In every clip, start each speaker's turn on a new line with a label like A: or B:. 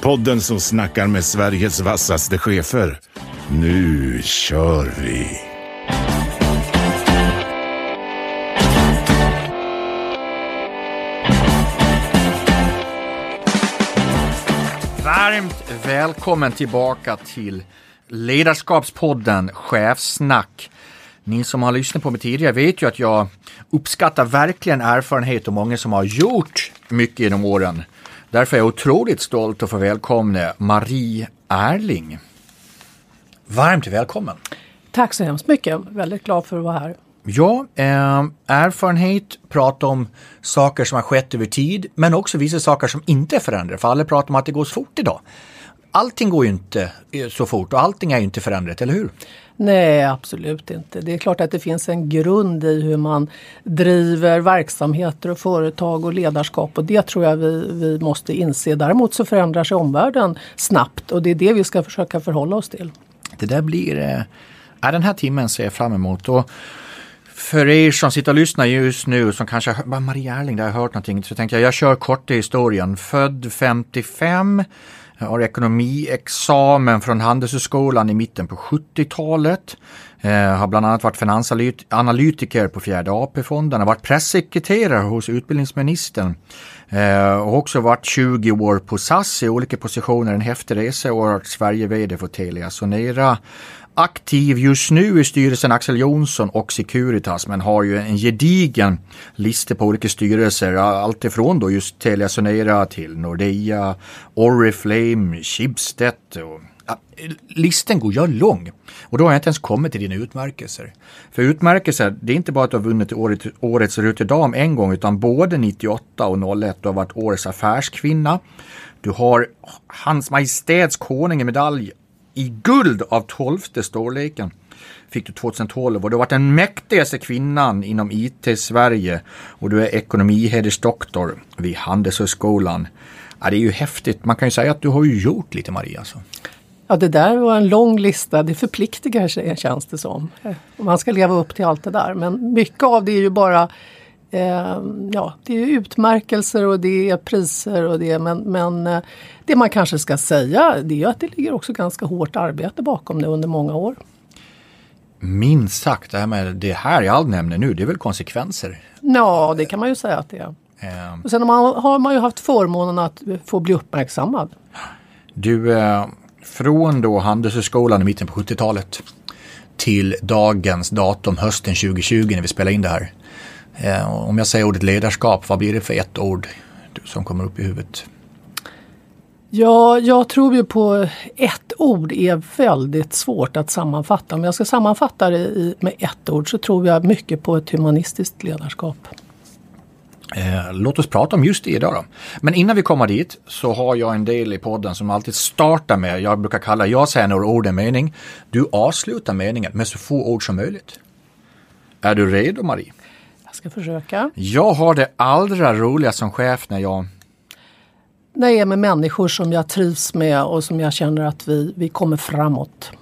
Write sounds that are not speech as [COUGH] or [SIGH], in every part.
A: Podden som snackar med Sveriges vassaste chefer. Nu kör vi!
B: Varmt välkommen tillbaka till Ledarskapspodden Chefsnack. Ni som har lyssnat på mig tidigare vet ju att jag uppskattar verkligen erfarenhet och många som har gjort mycket genom åren. Därför är jag otroligt stolt att få välkomna Marie Erling. Varmt välkommen!
C: Tack så hemskt mycket, väldigt glad för att vara här.
B: Ja, eh, erfarenhet, prata om saker som har skett över tid, men också vissa saker som inte är förändrade. För alla pratar om att det går så fort idag. Allting går ju inte eh, så fort och allting är ju inte förändrat, eller hur?
C: Nej, absolut inte. Det är klart att det finns en grund i hur man driver verksamheter och företag och ledarskap och det tror jag vi, vi måste inse. Däremot så förändrar sig omvärlden snabbt och det är det vi ska försöka förhålla oss till.
B: Det där blir... Eh, den här timmen ser jag fram emot. Och för er som sitter och lyssnar just nu som kanske bara Maria Erling, där har jag hört någonting, så tänkte jag jag kör kort i historien. Född 55, har ekonomiexamen från Handelshögskolan i mitten på 70-talet. Eh, har bland annat varit finansanalytiker på fjärde AP-fonden, har varit pressekreterare hos utbildningsministern. Eh, och också varit 20 år på SAS i olika positioner, en häftig resa och varit Sverige-VD för Telia Sonera aktiv just nu i styrelsen Axel Jonsson och Securitas men har ju en gedigen lista på olika styrelser. Alltifrån då just Telia Sonera till Nordea, Oriflame, Schibsted och Listen går jag lång och då har jag inte ens kommit till dina utmärkelser. För utmärkelser, det är inte bara att du har vunnit året, årets Ruterdam en gång utan både 98 och 01 du har varit årets affärskvinna. Du har Hans Majestäts konung i medalj i guld av tolfte storleken fick du 2012 och du har varit den mäktigaste kvinnan inom IT-Sverige och du är ekonomihedersdoktor vid Handelshögskolan. Ja, det är ju häftigt. Man kan ju säga att du har ju gjort lite Maria. Så.
C: Ja det där var en lång lista, det förpliktigar sig känns det som. Man ska leva upp till allt det där men mycket av det är ju bara eh, ja, det är utmärkelser och det är priser och det men, men eh, det man kanske ska säga det är att det ligger också ganska hårt arbete bakom det under många år.
B: Minst sagt, det här med det här jag nämner nu, det är väl konsekvenser?
C: Ja, det kan man ju säga att det är. Um, och sen har man, har man ju haft förmånen att få bli uppmärksammad.
B: Du, eh, från då Handelshögskolan i mitten på 70-talet till dagens datum hösten 2020 när vi spelar in det här. Eh, om jag säger ordet ledarskap, vad blir det för ett ord som kommer upp i huvudet?
C: Ja, jag tror ju på ett ord är väldigt svårt att sammanfatta. Om jag ska sammanfatta det med ett ord så tror jag mycket på ett humanistiskt ledarskap.
B: Eh, låt oss prata om just det idag då. Men innan vi kommer dit så har jag en del i podden som alltid startar med, jag brukar kalla, jag säger några ord en mening. Du avslutar meningen med så få ord som möjligt. Är du redo Marie?
C: Jag ska försöka.
B: Jag har det allra roligast som chef när jag
C: när jag är med människor som jag trivs med och som jag känner att vi, vi kommer framåt.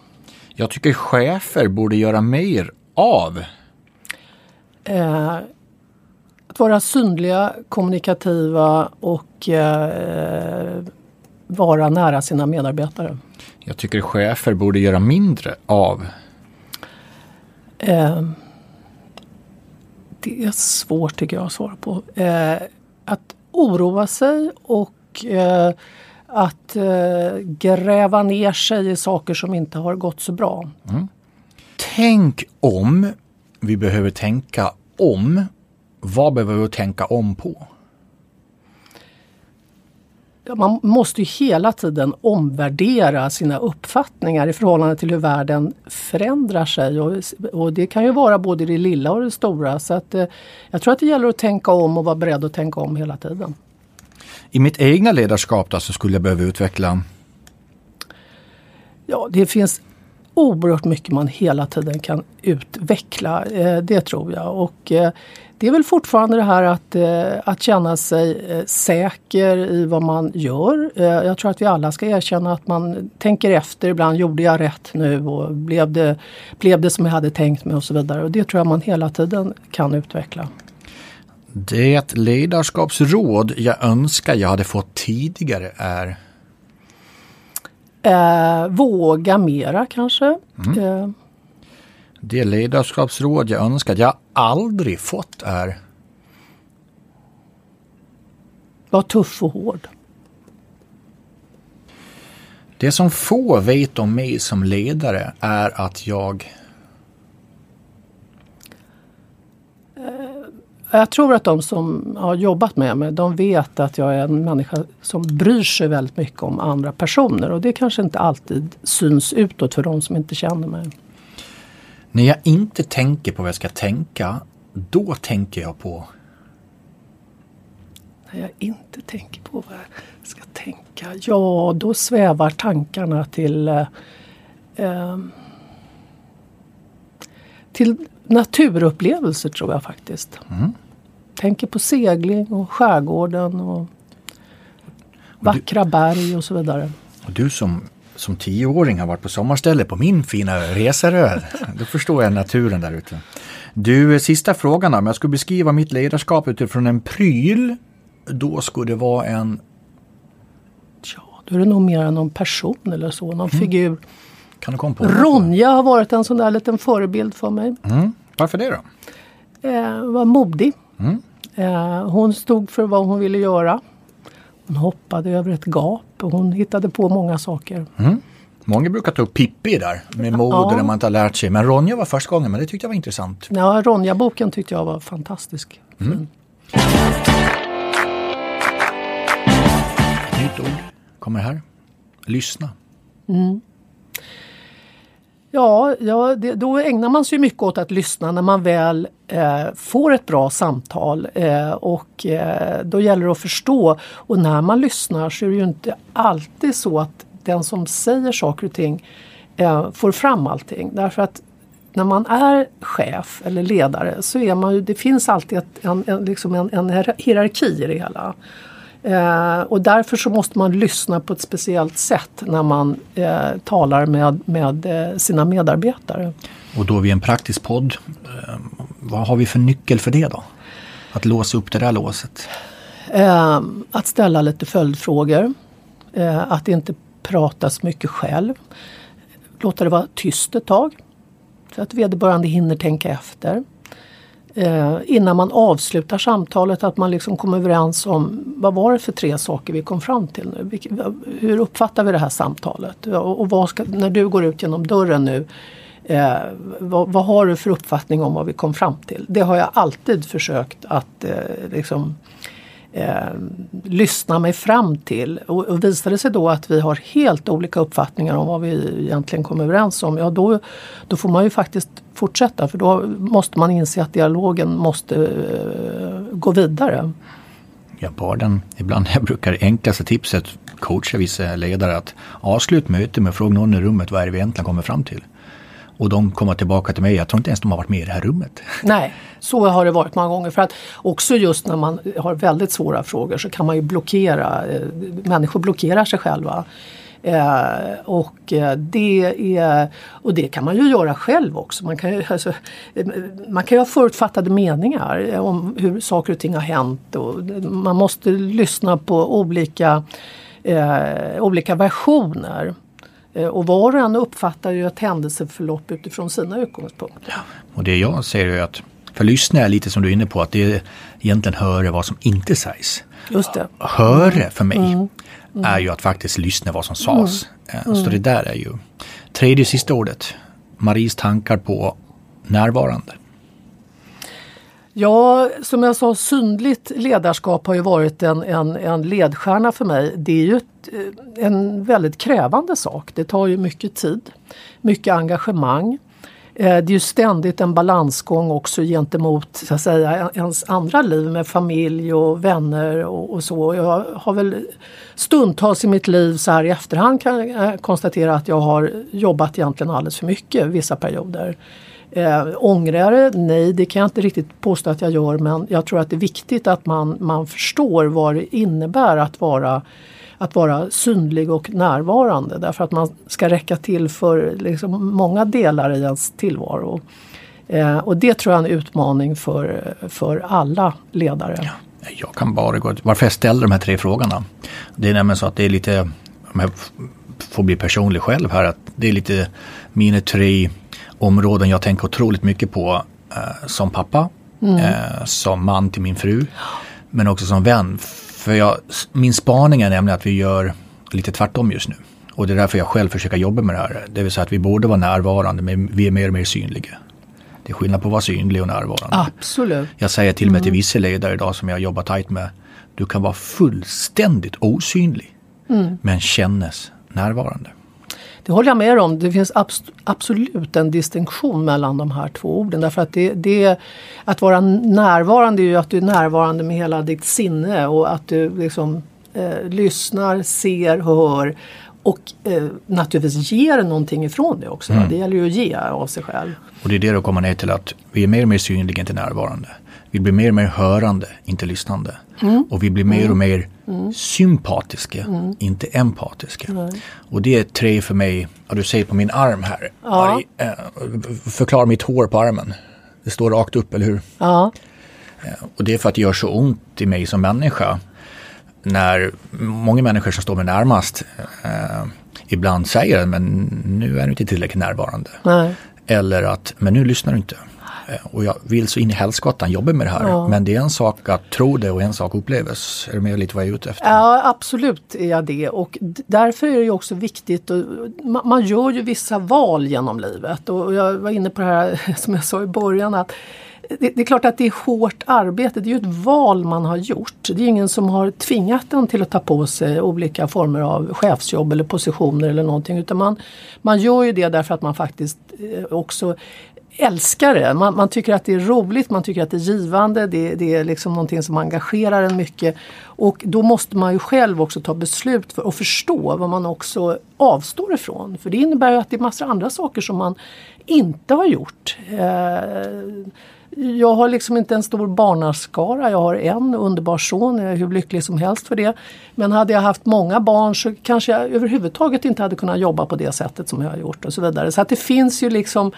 B: Jag tycker chefer borde göra mer av?
C: Eh, att vara synliga, kommunikativa och eh, vara nära sina medarbetare.
B: Jag tycker chefer borde göra mindre av?
C: Eh, det är svårt tycker jag att svara på. Eh, att oroa sig och eh, att eh, gräva ner sig i saker som inte har gått så bra. Mm.
B: Tänk om vi behöver tänka om. Vad behöver vi tänka om på?
C: man måste ju hela tiden omvärdera sina uppfattningar i förhållande till hur världen förändrar sig. Och, och det kan ju vara både det lilla och det stora. Så att, eh, jag tror att det gäller att tänka om och vara beredd att tänka om hela tiden.
B: I mitt egna ledarskap då så skulle jag behöva utveckla?
C: Ja, det finns oerhört mycket man hela tiden kan utveckla. Eh, det tror jag. Och eh, det är väl fortfarande det här att, eh, att känna sig säker i vad man gör. Jag tror att vi alla ska erkänna att man tänker efter ibland. Gjorde jag rätt nu och blev det, blev det som jag hade tänkt mig och så vidare. Och det tror jag man hela tiden kan utveckla.
B: Det ledarskapsråd jag önskar jag hade fått tidigare är?
C: Eh, våga mera kanske. Mm. Eh.
B: Det ledarskapsråd jag önskar jag aldrig fått är?
C: Var tuff och hård.
B: Det som få vet om mig som ledare är att jag
C: Jag tror att de som har jobbat med mig, de vet att jag är en människa som bryr sig väldigt mycket om andra personer. Och det kanske inte alltid syns utåt för de som inte känner mig.
B: När jag inte tänker på vad jag ska tänka, då tänker jag på?
C: När jag inte tänker på vad jag ska tänka, ja då svävar tankarna till eh, eh till naturupplevelser tror jag faktiskt. Mm. Tänker på segling och skärgården och vackra du, berg och så vidare.
B: Och du som, som tioåring har varit på sommarställe på min fina Reseröd. Då förstår jag naturen där ute. Du, sista frågan om jag skulle beskriva mitt ledarskap utifrån en pryl. Då skulle det vara en...
C: Ja, då är det nog mer någon person eller så, någon mm. figur. Ronja har varit en sån där liten förebild för mig.
B: Mm. Varför det då?
C: Eh, var modig. Mm. Eh, hon stod för vad hon ville göra. Hon hoppade över ett gap och hon hittade på många saker.
B: Mm. Många brukar ta upp Pippi där med mode ja. när man inte har lärt sig. Men Ronja var första gången, men det tyckte jag var intressant.
C: Ja, Ronja-boken tyckte jag var fantastisk. Mm.
B: Nytt ord kommer här. Lyssna.
C: Mm. Ja, ja det, då ägnar man sig mycket åt att lyssna när man väl eh, får ett bra samtal. Eh, och eh, då gäller det att förstå. Och när man lyssnar så är det ju inte alltid så att den som säger saker och ting eh, får fram allting. Därför att när man är chef eller ledare så är man ju, det finns alltid ett, en, en, liksom en, en hierarki i det hela. Eh, och därför så måste man lyssna på ett speciellt sätt när man eh, talar med, med eh, sina medarbetare.
B: Och då är vi en praktisk podd. Eh, vad har vi för nyckel för det då? Att låsa upp det där låset?
C: Eh, att ställa lite följdfrågor. Att inte prata så mycket själv. Låta det vara tyst ett tag. Så att vederbörande hinner tänka efter eh, innan man avslutar samtalet att man liksom kommer överens om vad var det för tre saker vi kom fram till nu? Vilke, hur uppfattar vi det här samtalet? Och, och vad ska, när du går ut genom dörren nu Eh, vad, vad, har du för uppfattning om vad vi kom fram till? Det har jag alltid försökt att eh, liksom, eh, lyssna mig fram till. Och, och visar det sig då att vi har helt olika uppfattningar om vad vi egentligen kom överens om, ja då, då får man ju faktiskt fortsätta för då måste man inse att dialogen måste eh, gå vidare.
B: Jag bar den, ibland jag brukar enklaste tipset coacha vissa ledare att avslut möte med att fråga någon i rummet vad är det vi egentligen kommer fram till. Och de kommer tillbaka till mig, jag tror inte ens de har varit med i det här rummet.
C: Nej, så har det varit många gånger. För att också just när man har väldigt svåra frågor så kan man ju blockera, eh, människor blockerar sig själva. Eh, och, eh, det är, och det kan man ju göra själv också. Man kan ju, alltså, eh, man kan ju ha förutfattade meningar om hur saker och ting har hänt. Och man måste lyssna på olika, eh, olika versioner. Eh, och var och en uppfattar ju ett händelseförlopp utifrån sina utgångspunkter. Ja,
B: och det jag ser är att för lyssna är lite som du är inne på att det egentligen höra vad som inte sägs.
C: Just det.
B: Höra för mig mm. Mm. är ju att faktiskt lyssna vad som sades. Mm. Eh, så mm. det där är ju tredje sista ordet. Maries tankar på närvarande.
C: Ja, som jag sa, synligt ledarskap har ju varit en, en, en ledstjärna för mig. Det är ju ett, eh, en väldigt krävande sak. Det tar ju mycket tid, mycket engagemang. Eh, det är ju ständigt en balansgång också gentemot så att säga, ens andra liv med familj och vänner och, och så. Jag har väl stundtals i mitt liv så här i efterhand kan jag konstatera att jag har jobbat egentligen alldeles för mycket vissa perioder. Eh, ångrar det? Nej, det kan jag inte riktigt påstå att jag gör men jag tror att det är viktigt att man, man förstår vad det innebär att vara att vara synlig och närvarande därför att man ska räcka till för liksom många delar i ens tillvaro. Eh, och det tror jag är en utmaning för, för alla ledare. Ja,
B: jag kan bara gå varför jag ställer de här tre frågorna. Det är nämligen så att det är lite, om jag får bli personlig själv här, att det är lite mina tre områden jag tänker otroligt mycket på eh, som pappa, mm. eh, som man till min fru, men också som vän. För jag, min spaning är nämligen att vi gör lite tvärtom just nu. Och det är därför jag själv försöker jobba med det här. Det vill säga att vi borde vara närvarande men vi är mer och mer synliga. Det är skillnad på att vara synlig och närvarande.
C: Absolut.
B: Jag säger till och med till mm. vissa ledare idag som jag jobbar tajt med. Du kan vara fullständigt osynlig mm. men kännes närvarande.
C: Det håller jag med om. Det finns abs absolut en distinktion mellan de här två orden. Därför att det, det, att vara närvarande är ju att du är närvarande med hela ditt sinne och att du liksom eh, lyssnar, ser, hör och eh, naturligtvis ger någonting ifrån det också. Mm. Det gäller ju att ge av sig själv.
B: Och det är det då kommer ner till att vi är mer och mer synliga, inte närvarande. Vi blir mer och mer hörande, inte lyssnande. Mm. Och vi blir mer och mm. mer mm. sympatiska, mm. inte empatiska. Och det är tre för mig, ja, du ser på min arm här. Ja. Äh, förklara mitt hår på armen. Det står rakt upp, eller hur?
C: Ja.
B: Äh, och det är för att det gör så ont i mig som människa. När många människor som står mig närmast äh, ibland säger men nu är du inte tillräckligt närvarande.
C: Nej.
B: Eller att, men nu lyssnar du inte. Eh, och jag vill så in i helskottan jobba med det här. Ja. Men det är en sak att tro det och en sak upplevas. Är du med lite vad jag är ute efter?
C: Ja absolut är jag det och därför är det också viktigt. Och, man gör ju vissa val genom livet och jag var inne på det här [LAUGHS] som jag sa i början att det, det, är klart att det är hårt arbete, det är ju ett val man har gjort. Det är ingen som har tvingat en till att ta på sig olika former av chefsjobb eller positioner eller någonting utan man, man gör ju det därför att man faktiskt eh, också älskar det. Man, man, tycker att det är roligt, man tycker att det är givande, det, det, är liksom någonting som engagerar en mycket. Och då måste man ju själv också ta beslut för och förstå vad man också avstår ifrån. För det innebär ju att det är massor andra saker som man inte har gjort. Eh, jag har liksom inte en stor barnaskara. Jag har en underbar son. Jag är hur lycklig som helst för det. Men hade jag haft många barn så kanske jag överhuvudtaget inte hade kunnat jobba på det sättet som jag har gjort och så vidare. Så att det finns ju liksom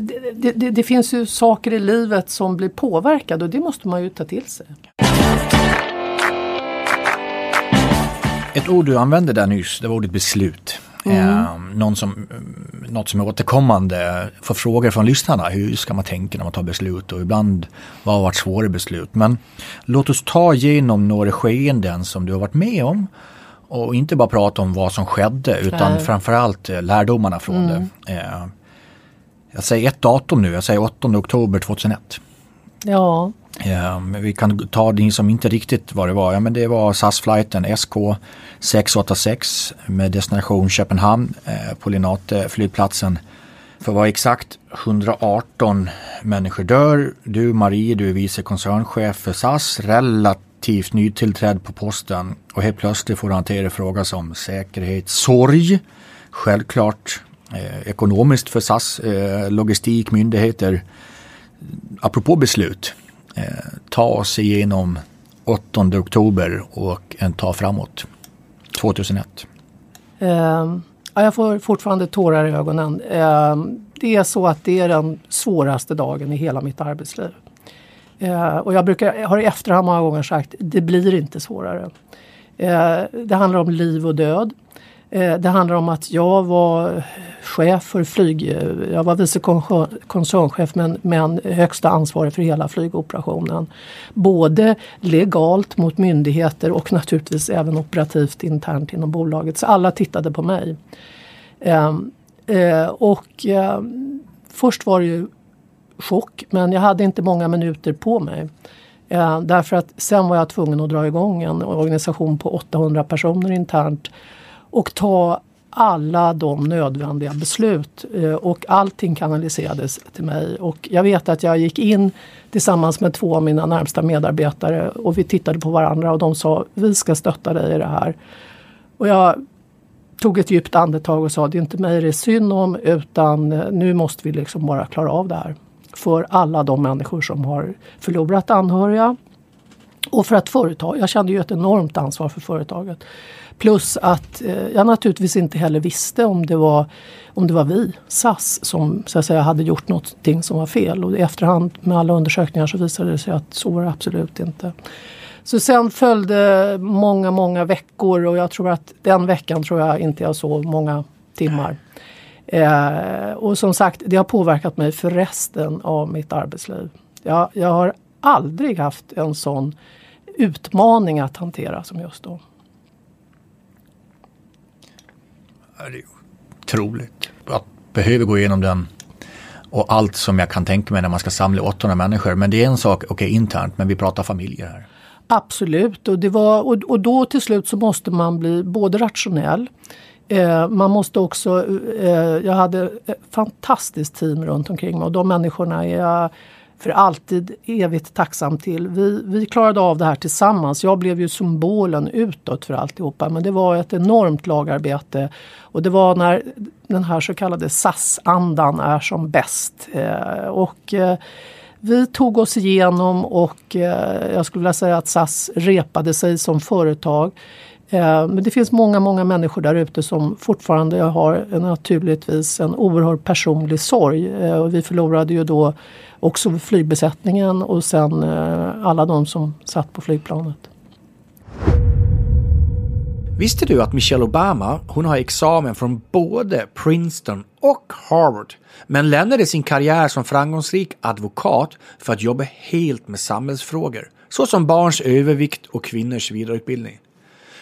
C: det, det, det, finns ju saker i livet som blir påverkade och det måste man ju ta till sig.
B: Ett ord du använde där nyss, det var ordet beslut. Mm. Eh, någon som, något som är återkommande för frågor från lyssnarna. Hur ska man tänka när man tar beslut och ibland vad har varit svåra beslut. Men låt oss ta igenom några skeenden som du har varit med om och inte bara prata om vad som skedde utan Nej. framförallt eh, lärdomarna från mm. det. Eh, jag säger ett datum nu, jag säger 8 oktober 2001.
C: Ja.
B: ja vi kan ta det som inte riktigt vad det var. Ja, men det var SAS-flighten SK 686 med destination Köpenhamn eh, på Linate flygplatsen. För att vara exakt 118 människor dör. Du Marie, du är vice koncernchef för SAS, relativt nytillträdd på posten och helt plötsligt får du hantera frågor som säkerhet, sorg, självklart eh, ekonomiskt för SAS, eh, logistik, myndigheter. Apropå beslut, eh, ta oss igenom 8 oktober och en ta framåt, 2001.
C: Uh, ehm, ja, jag får fortfarande tårar i ögonen. Ehm, det är så att det är den svåraste dagen i hela mitt arbetsliv. Eh, och jag brukar, har i efterhand många gånger sagt, det blir inte svårare. Eh, det handlar om liv och död. Eh, det handlar om att jag var chef för flyg, eh, jag var vice koncernchef men, men högsta ansvarig för hela flygoperationen. Både legalt mot myndigheter och naturligtvis även operativt internt inom bolaget. Så alla tittade på mig. Ehm, eh, och eh, först var det ju chock men jag hade inte många minuter på mig. Ehm, därför att sen var jag tvungen att dra igång en organisation på 800 personer internt och ta alla de nödvändiga beslut eh, och allting kanaliserades till mig. Och jag vet att jag gick in tillsammans med två av mina närmsta medarbetare och vi tittade på varandra och de sa vi ska stötta dig i det här. Och jag tog ett djupt andetag och sa det är inte mig det är synd om utan eh, nu måste vi liksom bara klara av det här. För alla de människor som har förlorat anhöriga. Och för att företag, jag kände ju ett enormt ansvar för företaget. Plus att eh, jag naturligtvis inte heller visste om det var, om det var vi, SAS, som så att säga, hade gjort någonting som var fel. Och i efterhand med alla undersökningar så visade det sig att så var det absolut inte. Så sen följde många, många veckor och jag tror att den veckan tror jag inte jag sov många timmar. Eh, och som sagt, det har påverkat mig för resten av mitt arbetsliv. Jag, jag har aldrig haft en sån utmaning att hantera som just då.
B: Det är otroligt. Jag behöver gå igenom den och allt som jag kan tänka mig när man ska samla 800 människor. Men det är en sak, okej okay, internt, men vi pratar familjer här.
C: Absolut, och, det var, och, och då till slut så måste man bli både rationell Eh, man måste också, eh, jag hade ett fantastiskt team runt omkring mig och de människorna är jag för alltid evigt tacksam till. Vi, vi klarade av det här tillsammans. Jag blev ju symbolen utåt för alltihopa men det var ett enormt lagarbete. Och det var när den här så kallade SAS-andan är som bäst. Eh, och eh, vi tog oss igenom och eh, jag skulle vilja säga att SAS repade sig som företag. Eh, men det finns många, många människor där ute som fortfarande har naturligtvis en oerhört personlig sorg. Eh, och vi förlorade ju då också flygbesättningen och sen eh, alla de som satt på flygplanet.
B: Visste du att Michelle Obama, hon har examen från både Princeton och Harvard, men lämnade sin karriär som framgångsrik advokat för att jobba helt med samhällsfrågor, såsom barns övervikt och kvinnors vidareutbildning.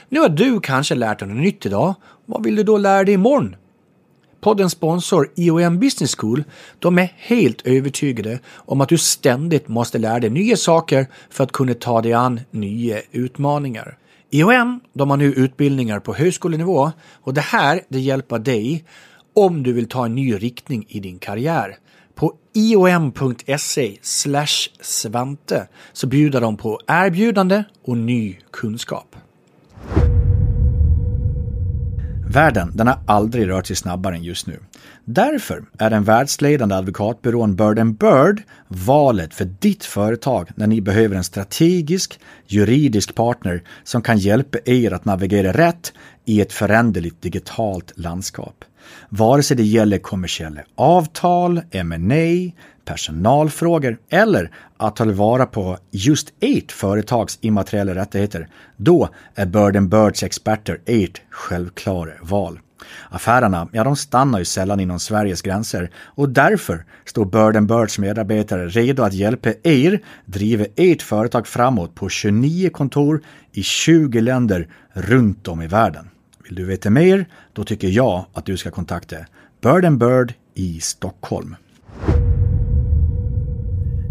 B: Nu har du kanske lärt dig något nytt idag. Vad vill du då lära dig imorgon? Poddens sponsor IOM Business School, de är helt övertygade om att du ständigt måste lära dig nya saker för att kunna ta dig an nya utmaningar. IOM, de har nu utbildningar på högskolenivå och det här, det hjälper dig om du vill ta en ny riktning i din karriär. På iom.se svante så bjuder de på erbjudande och ny kunskap. Världen den har aldrig rört sig snabbare än just nu. Därför är den världsledande advokatbyrån Bird Bird valet för ditt företag när ni behöver en strategisk juridisk partner som kan hjälpa er att navigera rätt i ett föränderligt digitalt landskap. Vare sig det gäller kommersiella avtal, M&A, personalfrågor eller att ta tillvara på just ert företags immateriella rättigheter, då är Bird Birds experter ert självklara val. Affärerna, ja de stannar ju sällan inom Sveriges gränser och därför står Bird Birds medarbetare redo att hjälpa er driva ert företag framåt på 29 kontor i 20 länder runt om i världen. Vill du veta mer? Då tycker jag att du ska kontakta Bird Bird i Stockholm.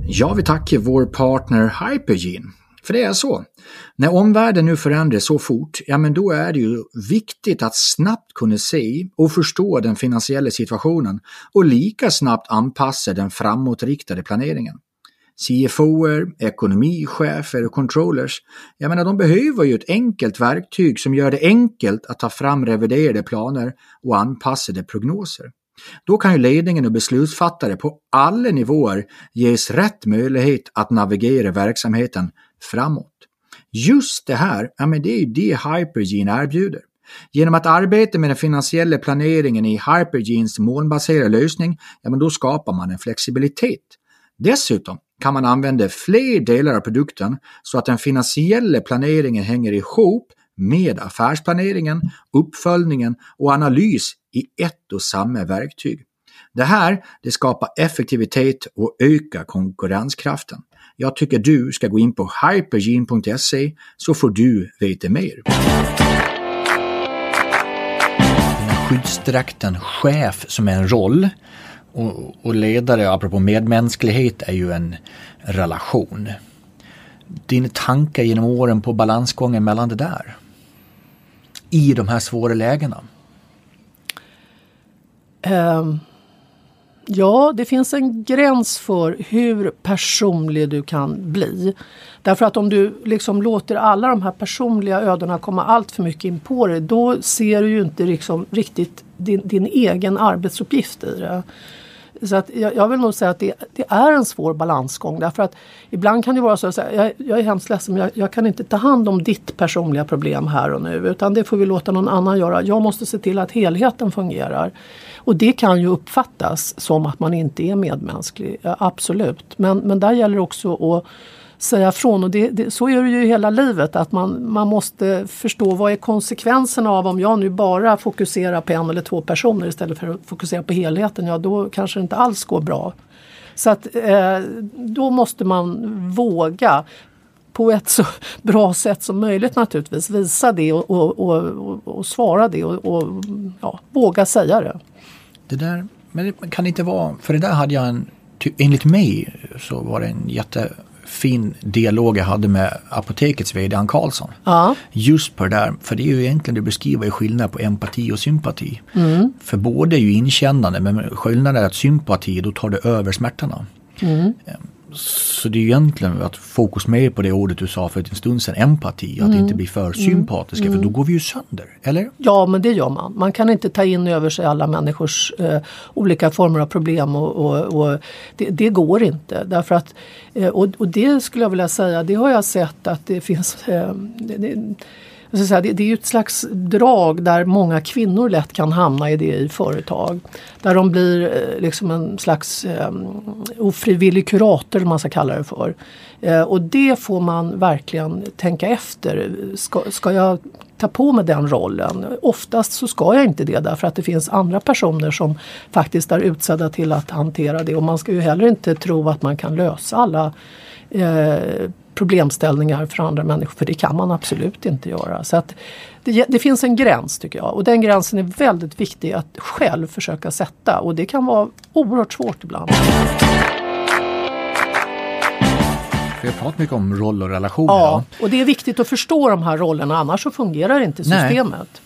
B: Jag vill tacka vår partner Hypergene. För det är så. När omvärlden nu förändras så fort, ja men då är det ju viktigt att snabbt kunna se och förstå den finansiella situationen och lika snabbt anpassa den framåtriktade planeringen. CFOer, ekonomichefer och controllers, jag menar de behöver ju ett enkelt verktyg som gör det enkelt att ta fram reviderade planer och anpassade prognoser. Då kan ju ledningen och beslutsfattare på alla nivåer ges rätt möjlighet att navigera verksamheten framåt. Just det här, ja men det är ju det Hypergene erbjuder. Genom att arbeta med den finansiella planeringen i Hypergenes molnbaserade lösning, ja men då skapar man en flexibilitet. Dessutom kan man använda fler delar av produkten så att den finansiella planeringen hänger ihop med affärsplaneringen, uppföljningen och analys i ett och samma verktyg. Det här det skapar effektivitet och ökar konkurrenskraften. Jag tycker du ska gå in på hypergene.se så får du veta mer. Skyddsdräkten chef som är en roll och, och ledare, apropå medmänsklighet, är ju en relation. Dina tankar genom åren på balansgången mellan det där? I de här svåra lägena?
C: Um, ja, det finns en gräns för hur personlig du kan bli. Därför att om du liksom låter alla de här personliga ödena komma allt för mycket in på dig då ser du ju inte liksom riktigt din, din egen arbetsuppgift i det. Så att jag, jag, vill nog säga att det, det, är en svår balansgång därför att ibland kan det vara så att jag, jag är hemskt ledsen men jag, jag, kan inte ta hand om ditt personliga problem här och nu utan det får vi låta någon annan göra. Jag måste se till att helheten fungerar. Och det kan ju uppfattas som att man inte är medmänsklig, absolut. Men, men där gäller det också att säga från. Och det, det, så är det ju i hela livet att man, man måste förstå vad är konsekvenserna av om jag nu bara fokuserar på en eller två personer istället för att fokusera på helheten. Ja då kanske det inte alls går bra. Så att eh, då måste man våga på ett så [LAUGHS] bra sätt som möjligt naturligtvis visa det och, och, och, och svara det och, ja, våga säga det.
B: Det där, men det inte vara, för det där hade jag en, enligt mig så var det en jätte fin dialog jag hade med apotekets VD Ann Karlsson. Ja. Just på det där, för det är ju egentligen det beskriver skillnad på empati och sympati. Mm. För båda är ju inkännande men skillnaden är att sympati då tar det över smärtorna. Mm. Så det är egentligen att fokus mer på det ordet du sa för en stund sedan, empati, att mm. inte bli för mm. sympatiska mm. för då går vi ju sönder, eller?
C: Ja men det gör man. Man kan inte ta in över sig alla människors eh, olika former av problem och, och, och det, det, går inte. Därför att, eh, och, och, det skulle jag vilja säga, det har jag sett att det finns eh, det, säga, det, det är ju ett slags drag där många kvinnor lätt kan hamna i det i företag. Där de blir eh, liksom en slags um, ofrivillig kurator, om man ska kalla det för. Uh, och det får man verkligen tänka efter. Ska, ska jag ta på mig den rollen? Oftast så ska jag inte det därför att det finns andra personer som faktiskt är utsedda till att hantera det. Och man ska ju heller inte tro att man kan lösa alla eh, problemställningar för andra människor. För det kan man absolut inte göra. Så att det, det, finns en gräns tycker jag och den gränsen är väldigt viktig att själv försöka sätta och det kan vara oerhört svårt ibland.
B: Vi har pratat mycket om roll och relationer.
C: Ja, och det är viktigt att förstå de här rollerna annars så fungerar inte systemet. Nej.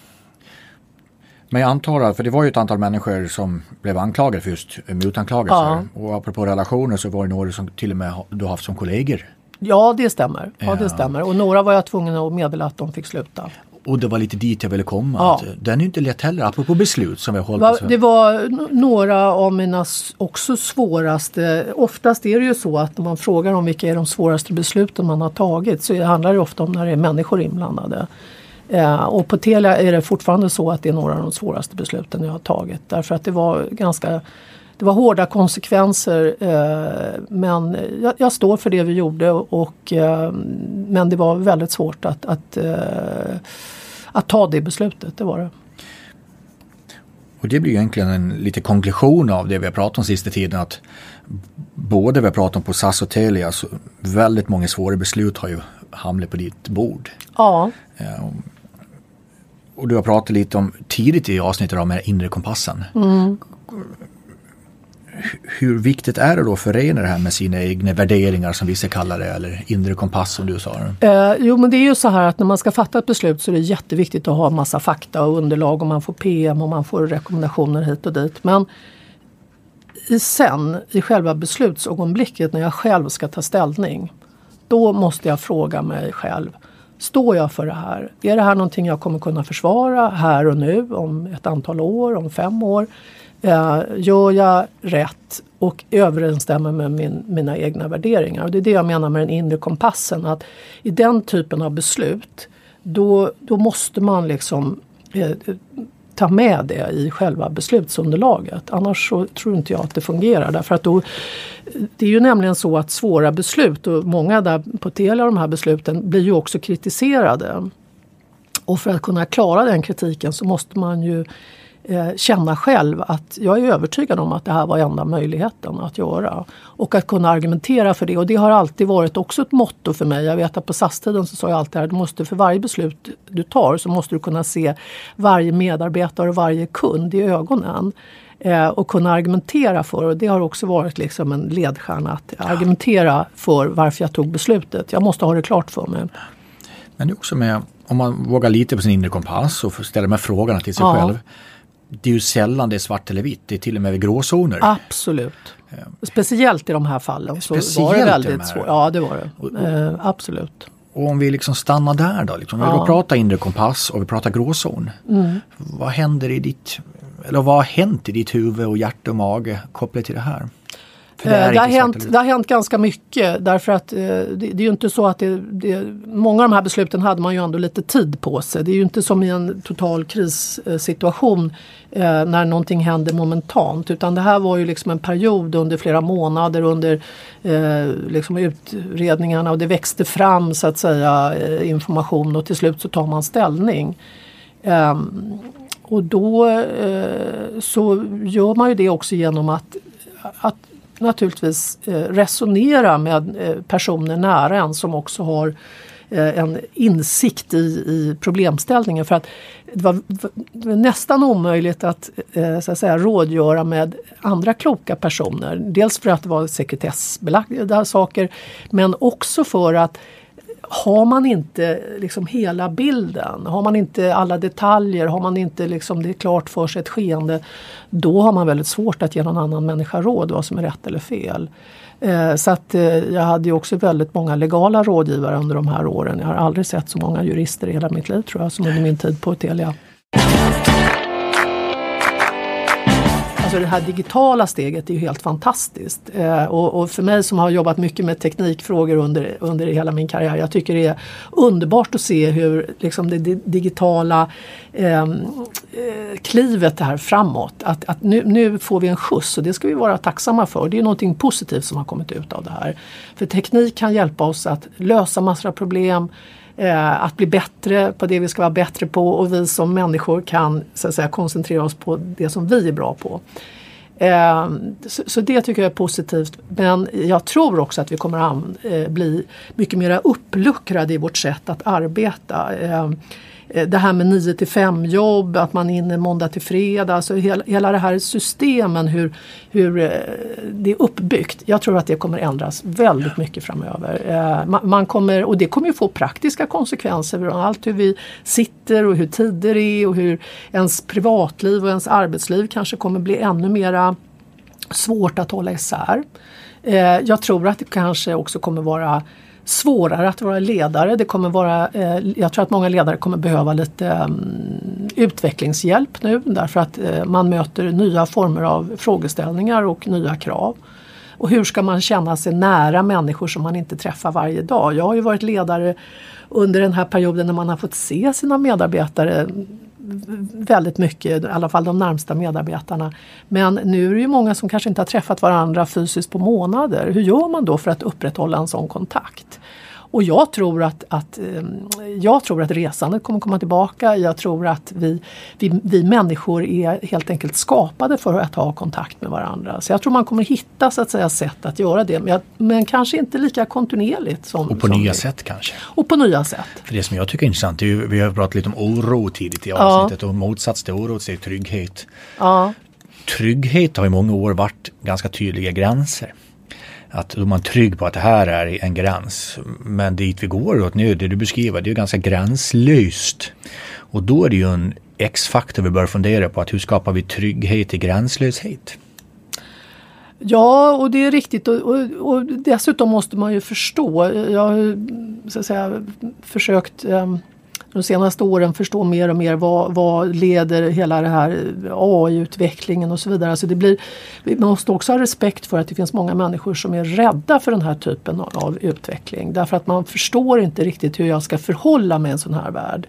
B: Men jag antar att, för det var ju ett antal människor som blev anklagade för just mutanklagelser. Ja. Och apropå relationer så var det några som till och med du haft som kollegor.
C: Ja det stämmer. Ja, det stämmer. Och några var jag tvungen att meddela att de fick sluta.
B: Och det var lite dit jag ville komma. Ja. den är inte lätt heller, apropå beslut som vi har hållit
C: på. Det var några av mina också svåraste. Oftast är det ju så att när man frågar om vilka är de svåraste besluten man har tagit så handlar det ofta om när det är människor inblandade. Eh, och på Telia är det fortfarande så att det är några av de svåraste besluten jag har tagit. Därför att det var ganska det var hårda konsekvenser eh, men jag, jag, står för det vi gjorde och, eh, men det var väldigt svårt att, att, eh, att ta det beslutet, det var det.
B: Och det blir egentligen en lite konklusion av det vi har pratat om sista tiden att både vi har pratat om på SAS och Telia så väldigt många svåra beslut har ju hamnat på ditt bord.
C: Ja.
B: Och du har pratat lite om tidigt i avsnittet om den inre kompassen. Mm hur viktigt är det då för Reine det här med sina egna värderingar som vissa kallar det eller inre kompass som du sa?
C: Eh, jo men det är ju så här att när man ska fatta ett beslut så är det jätteviktigt att ha massa fakta och underlag och man får PM och man får rekommendationer hit och dit. Men sen, i själva beslutsögonblicket när jag själv ska ta ställning, då måste jag fråga mig själv Står jag för det här? Är det här någonting jag kommer kunna försvara här och nu om ett antal år, om fem år? Eh, gör jag rätt och överensstämmer med min, mina egna värderingar? Och det är det jag menar med den inre kompassen. Att I den typen av beslut då, då måste man liksom eh, ta med det i själva beslutsunderlaget. Annars så tror inte jag att det fungerar. Därför att då, det är ju nämligen så att svåra beslut och många där på Telia de här besluten blir ju också kritiserade. Och för att kunna klara den kritiken så måste man ju eh, känna själv att jag är övertygad om att det här var enda möjligheten att göra. Och att kunna argumentera för det. Och det har alltid varit också ett motto för mig. Jag vet att på SAS-tiden så sa jag alltid att du måste för varje beslut du tar så måste du kunna se varje medarbetare och varje kund i ögonen eh, och kunna argumentera för. Och det har också varit liksom en ledstjärna att argumentera för varför jag tog beslutet. Jag måste ha det klart för mig.
B: Men det är också med, om man vågar lita på sin inre kompass och ställer de här frågorna till sig ja. själv det är ju sällan det är svart eller vitt, det är till och med gråzoner.
C: Absolut. Speciellt i de här fallen så var det väldigt svårt. Ja, det var det. Eh, absolut.
B: Och om vi liksom stannar där då, liksom, ja. vi pratar inre kompass och vi pratar gråzon. Mm. Vad händer i ditt, eller vad har hänt i ditt huvud och hjärta och mage kopplat till det här?
C: Det, eh, det, har hänt, det har hänt ganska mycket därför att eh, det, det, är ju inte så att det, det, Många av de här besluten hade man ju ändå lite tid på sig. Det är ju inte som i en total krissituation eh, när någonting händer momentant utan det här var ju liksom en period under flera månader under liksom utredningarna och det växte fram så att säga information och till slut så tar man ställning. Um, och då så gör man ju det också genom att, att naturligtvis eh, resonera med eh, personer nära en som också har eh, en insikt i, i problemställningen. För att det var, nästan omöjligt att, så att säga, rådgöra med andra kloka personer. Dels för att det var sekretessbelagda saker men också för att har man inte liksom hela bilden, har man inte alla detaljer, har man inte liksom det klart för sig ett skeende, då har man väldigt svårt att ge någon annan människa råd vad som är rätt eller fel. Eh, så att eh, jag hade ju också väldigt många legala rådgivare under de här åren. Jag har aldrig sett så många jurister i hela mitt liv tror jag som under min tid på Telia. Alltså det här digitala steget är ju helt fantastiskt. Eh, och, och, för mig som har jobbat mycket med teknikfrågor under, under hela min karriär, jag tycker det är underbart att se hur liksom det digitala ehm, eh, klivet här framåt, att, att nu, nu, får vi en skjuts och det ska vi vara tacksamma för. Det är någonting positivt som har kommit ut av det här. För teknik kan hjälpa oss att lösa massor av problem, eh, att bli bättre på det vi ska vara bättre på och vi som människor kan så att säga, koncentrera oss på det som vi är bra på. Eh, så, så, det tycker jag är positivt. Men jag tror också att vi kommer att eh, bli mycket mer uppluckrade i vårt sätt att arbeta. Ehm, Eh, det här med 9 till 5 jobb, att man är inne måndag till fredag. Alltså hela, hela det här systemen, hur, hur eh, det är uppbyggt. Jag tror att det kommer ändras väldigt mycket framöver. Eh, man, man, kommer, och det kommer ju få praktiska konsekvenser. Allt hur vi sitter och hur tider är och hur ens privatliv och ens arbetsliv kanske kommer bli ännu mera svårt att hålla isär. Jag tror att det kanske också kommer vara svårare att vara ledare. Det kommer vara, eh, jag tror att många ledare kommer behöva lite mm, utvecklingshjälp nu därför att eh, man möter nya former av frågeställningar och nya krav. Och hur ska man känna sig nära människor som man inte träffar varje dag? Jag har ju varit ledare under den här perioden när man har fått se sina medarbetare väldigt mycket, i alla fall de närmsta medarbetarna. Men nu är det ju många som kanske inte har träffat varandra fysiskt på månader. Hur gör man då för att upprätthålla en sån kontakt? Och jag tror att, att, ehm, jag tror att resandet kommer komma tillbaka. Jag tror att vi, vi, vi människor är helt enkelt skapade för att ha kontakt med varandra. Så jag tror man kommer hitta så att säga, sätt att göra det. Men, men kanske inte lika kontinuerligt. Som,
B: och på
C: som
B: nya
C: det.
B: sätt kanske?
C: Och på nya sätt.
B: För det som jag tycker är intressant, är ju, vi har pratat lite om oro tidigt i avsnittet ja. och motsats till oro är trygghet. Ja. Trygghet har i många år varit ganska tydliga gränser att då är man trygg på att det här är en gräns. Men dit vi går åt nu, det du beskriver, det är ganska gränslöst. Och då är det ju en X-faktor vi bör fundera på, att hur skapar vi trygghet i gränslöshet?
C: Ja, och det är riktigt och, och, och dessutom måste man ju förstå. Jag har så att säga, försökt um, de senaste åren förstå mer och mer vad, vad leder hela det här eh, AI-utvecklingen och så vidare. Alltså det blir, vi måste också ha respekt för att det finns många människor som är rädda för den här typen av utveckling. Därför att man förstår inte riktigt hur jag ska förhålla mig i en sån här värld.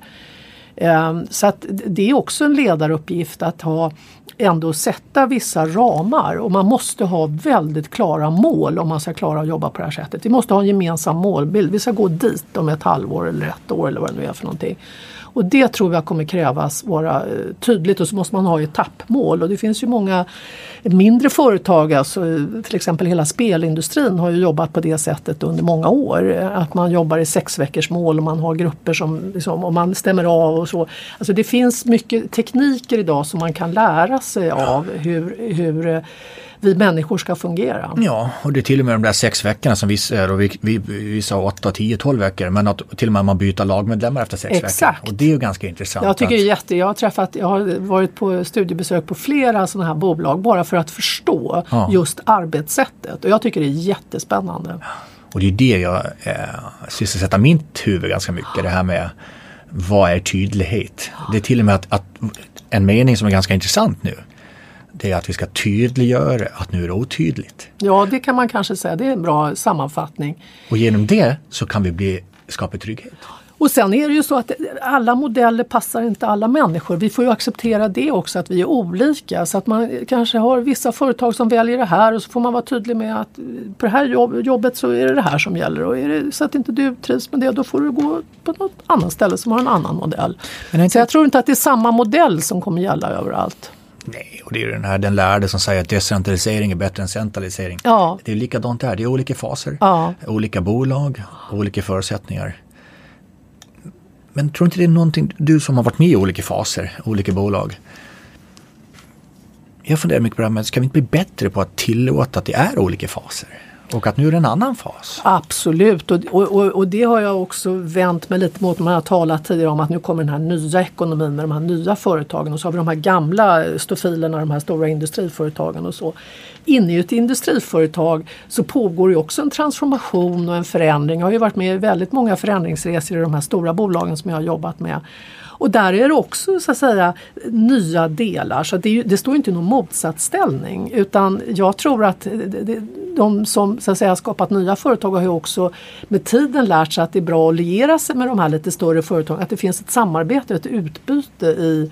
C: Ehm, så att det är också en ledaruppgift att ha ändå sätta vissa ramar och man måste ha väldigt klara mål om man ska klara att jobba på det här sättet. Vi måste ha en gemensam målbild. Vi ska gå dit om ett halvår eller ett år eller vad det nu är för någonting. Och det tror jag kommer krävas vara eh, tydligt och så måste man ha etappmål och det finns ju många mindre företag, alltså, eh, till exempel hela spelindustrin har ju jobbat på det sättet under många år. Eh, att man jobbar i sex veckors mål och man har grupper som liksom, och man stämmer av och så. Alltså det finns mycket tekniker idag som man kan lära sig av hur, hur vi människor ska fungera.
B: Ja, och det är till och med de där sex veckorna som vissa är och vi, vi, vissa har åtta, tio, tolv veckor men att till och med man byter lagmedlemmar efter sex
C: Exakt.
B: veckor. Och det är ju ganska intressant.
C: Jag tycker
B: att,
C: det är jätte, jag har träffat, jag har varit på studiebesök på flera sådana här bolag bara för att förstå
B: Ja.
C: just arbetssättet och jag tycker det är jättespännande.
B: Och det är det jag eh, sysselsätter mitt huvud ganska mycket. Det här med vad är tydlighet? Det är till och med att, att en mening som är ganska intressant nu. Det är att vi ska tydliggöra att nu är det otydligt.
C: Ja, det kan man kanske säga, det är en bra sammanfattning.
B: Och genom det så kan vi bli, skapa trygghet.
C: Och sen är det ju så att alla modeller passar inte alla människor. Vi får ju acceptera det också att vi är olika. Så att man kanske har vissa företag som väljer det här och så får man vara tydlig med att på det här jobb, jobbet så är det det här som gäller. Och är det så att inte du trivs med det då får du gå på något annat ställe som har en annan modell.
B: Men inte-
C: Så jag tror inte att det är samma modell som kommer gälla överallt.
B: Nej, och det är den här den lärde som säger att decentralisering är bättre än centralisering.
C: Ja.
B: Det är likadant där, det är olika faser,
C: Ja.
B: olika bolag, olika förutsättningar. Men tror inte det är någonting, du som har varit med i olika faser, olika bolag. Jag funderar mycket på det här med, ska vi inte bli bättre på att tillåta att det är olika faser? Och att nu är det en annan fas.
C: Absolut och, och, och, och det har jag också vänt mig lite mot. Man har talat tidigare om att nu kommer den här nya ekonomin med de här nya företagen och så har vi de här gamla stofilerna, de här stora industriföretagen och så. Inne i ett industriföretag så pågår ju också en transformation och en förändring. Jag har ju varit med i väldigt många förändringsresor i de här stora bolagen som jag har jobbat med. Och där är det också så att säga nya delar så att det, är ju, det står inte i någon motsatsställning utan jag tror att det, det, de som så att säga, skapat nya företag har ju också med tiden lärt sig att det är bra att liera sig med de här lite större företagen. Att det finns ett samarbete, ett utbyte i,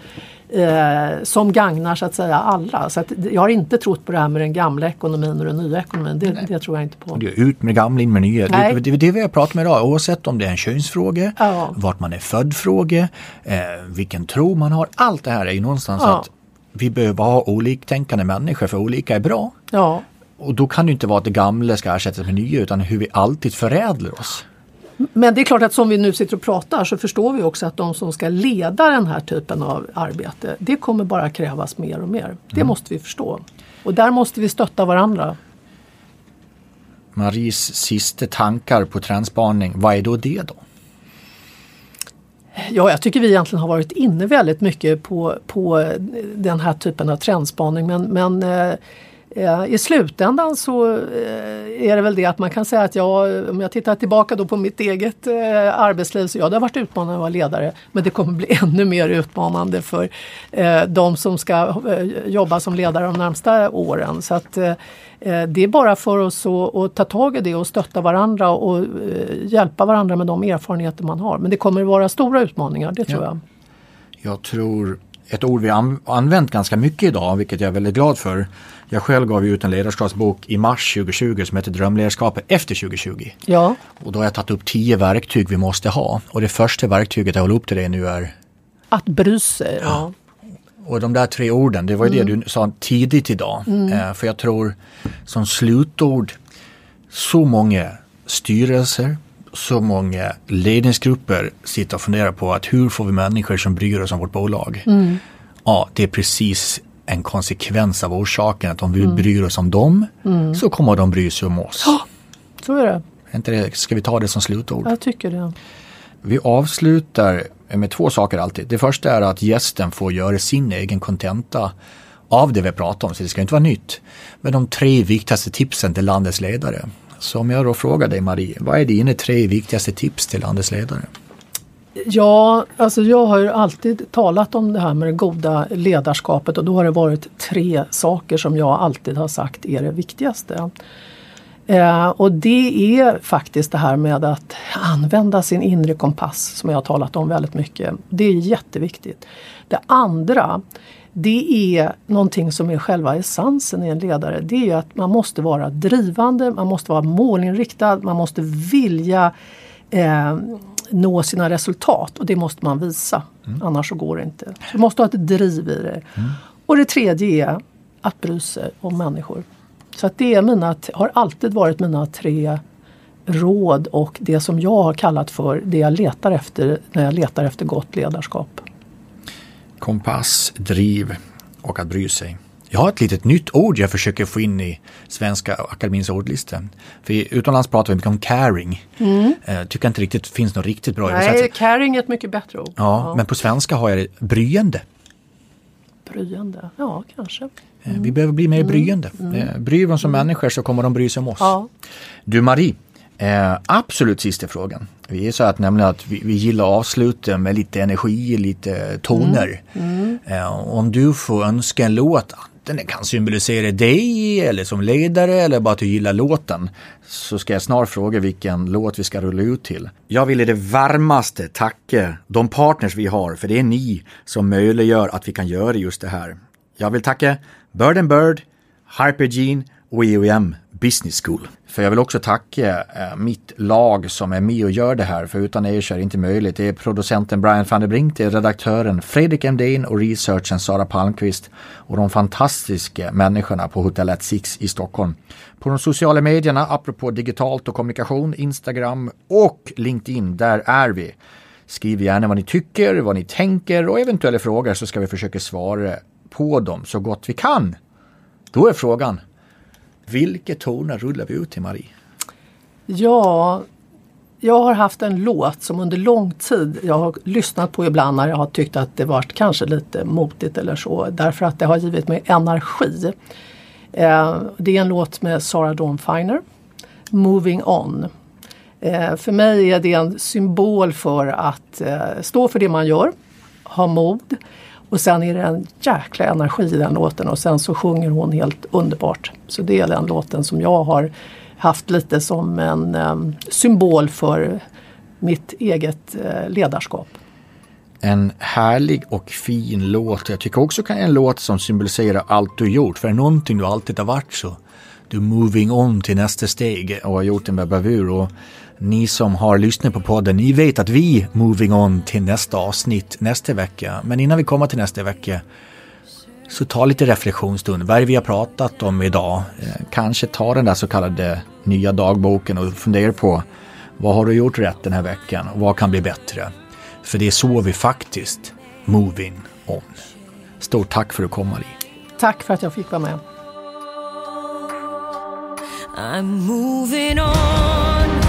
C: eh, som gagnar så att säga alla. Så att jag har inte trott på det här med den gamla ekonomin och den nya ekonomin. Det, det tror jag inte på.
B: Det är ut med gamla, in med det nya.
C: Nej.
B: Det, det det vi har pratat om idag, oavsett om det är en könsfråga,
C: Ja.
B: vart man är född fråga, eh, vilken tro man har. Allt det här är ju någonstans
C: Ja.
B: att vi behöver ha oliktänkande människor för olika är bra.
C: Ja.
B: Och då kan det inte vara att det gamla ska ersättas med nya utan hur vi alltid förädlar oss.
C: Men det är klart att som vi nu sitter och pratar så förstår vi också att de som ska leda den här typen av arbete, det kommer bara krävas mer och mer. Det måste vi förstå. Och där måste vi stötta varandra.
B: Maries sista tankar på trendspaning, vad är då det då?
C: Ja, jag tycker vi egentligen har varit inne väldigt mycket på, på den här typen av trendspaning men, men eh, i slutändan så eh, är det väl det att man kan säga att jag, om jag tittar tillbaka då på mitt eget eh, arbetsliv så ja, det har varit utmanande att vara ledare men det kommer bli [LAUGHS] ännu mer utmanande för eh, de som ska eh, jobba som ledare de närmsta åren. Så att, eh, eh, det är bara för oss att, ta tag i det och stötta varandra och eh, hjälpa varandra med de erfarenheter man har. Men det kommer vara stora utmaningar, det tror
B: Ja.
C: jag.
B: Jag tror ett ord vi an- använt ganska mycket idag, vilket jag är väldigt glad för. Jag själv gav ut en ledarskapsbok i mars 2020 som heter Drömledarskapet efter 2020.
C: Ja,
B: Och då har jag tagit upp tio verktyg vi måste ha. Och det första verktyget jag håller upp till dig nu är
C: att bry sig. Ja.
B: Och de där tre orden, det var ju det du sa tidigt idag. Eh, för jag tror som slutord, så många styrelser, så många ledningsgrupper sitter och funderar på att hur får vi människor som bryr oss om vårt bolag? Ja, det är precis en konsekvens av orsaken att om vi bryr oss om dem så kommer de bry sig om oss.
C: Så är det.
B: Är Inte det, ska vi ta det som slutord?
C: Jag tycker det.
B: Vi avslutar med två saker alltid. Det första är att gästen får göra sin egen kontenta av det vi pratar om, så det ska inte vara nytt. Men de tre viktigaste tipsen till landets ledare. Så om jag då frågar dig Marie, vad är dina tre viktigaste tips till landets ledare?
C: Ja, alltså jag har ju alltid talat om det här med det goda ledarskapet och då har det varit tre saker som jag alltid har sagt är det viktigaste. Eh, och det är faktiskt det här med att använda sin inre kompass som jag har talat om väldigt mycket. Det är jätteviktigt. Det andra det är någonting som är själva essensen i en ledare. Det är att man måste vara drivande, man måste vara målinriktad, man måste vilja eh, nå sina resultat och det måste man visa. Annars så går det inte. Så du måste ha ett driv i det. Och det tredje är att bry sig om människor. Så att det är mina, har alltid varit mina tre råd och det som jag har kallat för det jag letar efter när jag letar efter gott ledarskap.
B: Kompass, driv och att bry sig. Jag har ett litet nytt ord jag försöker få in i Svenska Akademins ordlista. För utomlands pratar vi mycket om caring. Mm. Uh, tycker inte riktigt finns något riktigt bra
C: Nej, caring är ett mycket bättre ord.
B: Ja, ja, men på svenska har jag det bryende.
C: Bryende, ja kanske.
B: Mm. Vi behöver bli mer mm. bryende. Mm. Bryr vi oss om mm. människor så kommer de bry sig om oss. Ja. Du Marie, eh, absolut sista frågan. Vi är så att nämligen att vi, vi gillar att avsluta med lite energi, lite toner. Mm. Eh, om du får önska en låt, den kan symbolisera dig eller som ledare eller bara att du gillar låten. Så ska jag snart fråga vilken låt vi ska rulla ut till. Jag vill i det varmaste tacka de partners vi har för det är ni som möjliggör att vi kan göra just det här. Jag vill tacka Bird and Bird, Hypergene och EOM Business School. För jag vill också tacka eh, mitt lag som är med och gör det här, för utan er så är det inte möjligt. Det är producenten Brian van der Brink, det är redaktören Fredrik Emdin och researchen Sara Palmqvist och de fantastiska människorna på Hotel at Six i Stockholm. På de sociala medierna, apropå digitalt och kommunikation, Instagram och LinkedIn, där är vi. Skriv gärna vad ni tycker, vad ni tänker och eventuella frågor så ska vi försöka svara på dem så gott vi kan. Då är frågan, vilka toner rullar vi ut till Marie?
C: Ja, jag har haft en låt som under lång tid jag har lyssnat på ibland när jag har tyckt att det varit kanske lite motigt eller så. Därför att det har givit mig energi. Eh, det är en låt med Sarah Dawn Finer, Moving On. Eh, för mig är det en symbol för att eh, stå för det man gör, ha mod och sen är det en jäkla energi i den låten och sen så sjunger hon helt underbart. Så det är den låten som jag har haft lite som en um, symbol för mitt eget uh, ledarskap.
B: En härlig och fin låt. Jag tycker också kan en låt som symboliserar allt du gjort. För är någonting du alltid har varit så du moving on till nästa steg och har gjort en med bravur. Och ni som har lyssnat på podden, ni vet att vi moving on till nästa avsnitt nästa vecka. Men innan vi kommer till nästa vecka så ta lite reflektionsstund. Vad är det vi har pratat om idag? Eh, kanske ta den där så kallade nya dagboken och fundera på vad har du gjort rätt den här veckan och vad kan bli bättre? För det är så vi faktiskt moving on. Stort tack för att du kom Marie.
C: Tack för att jag fick vara med.
D: I'm moving on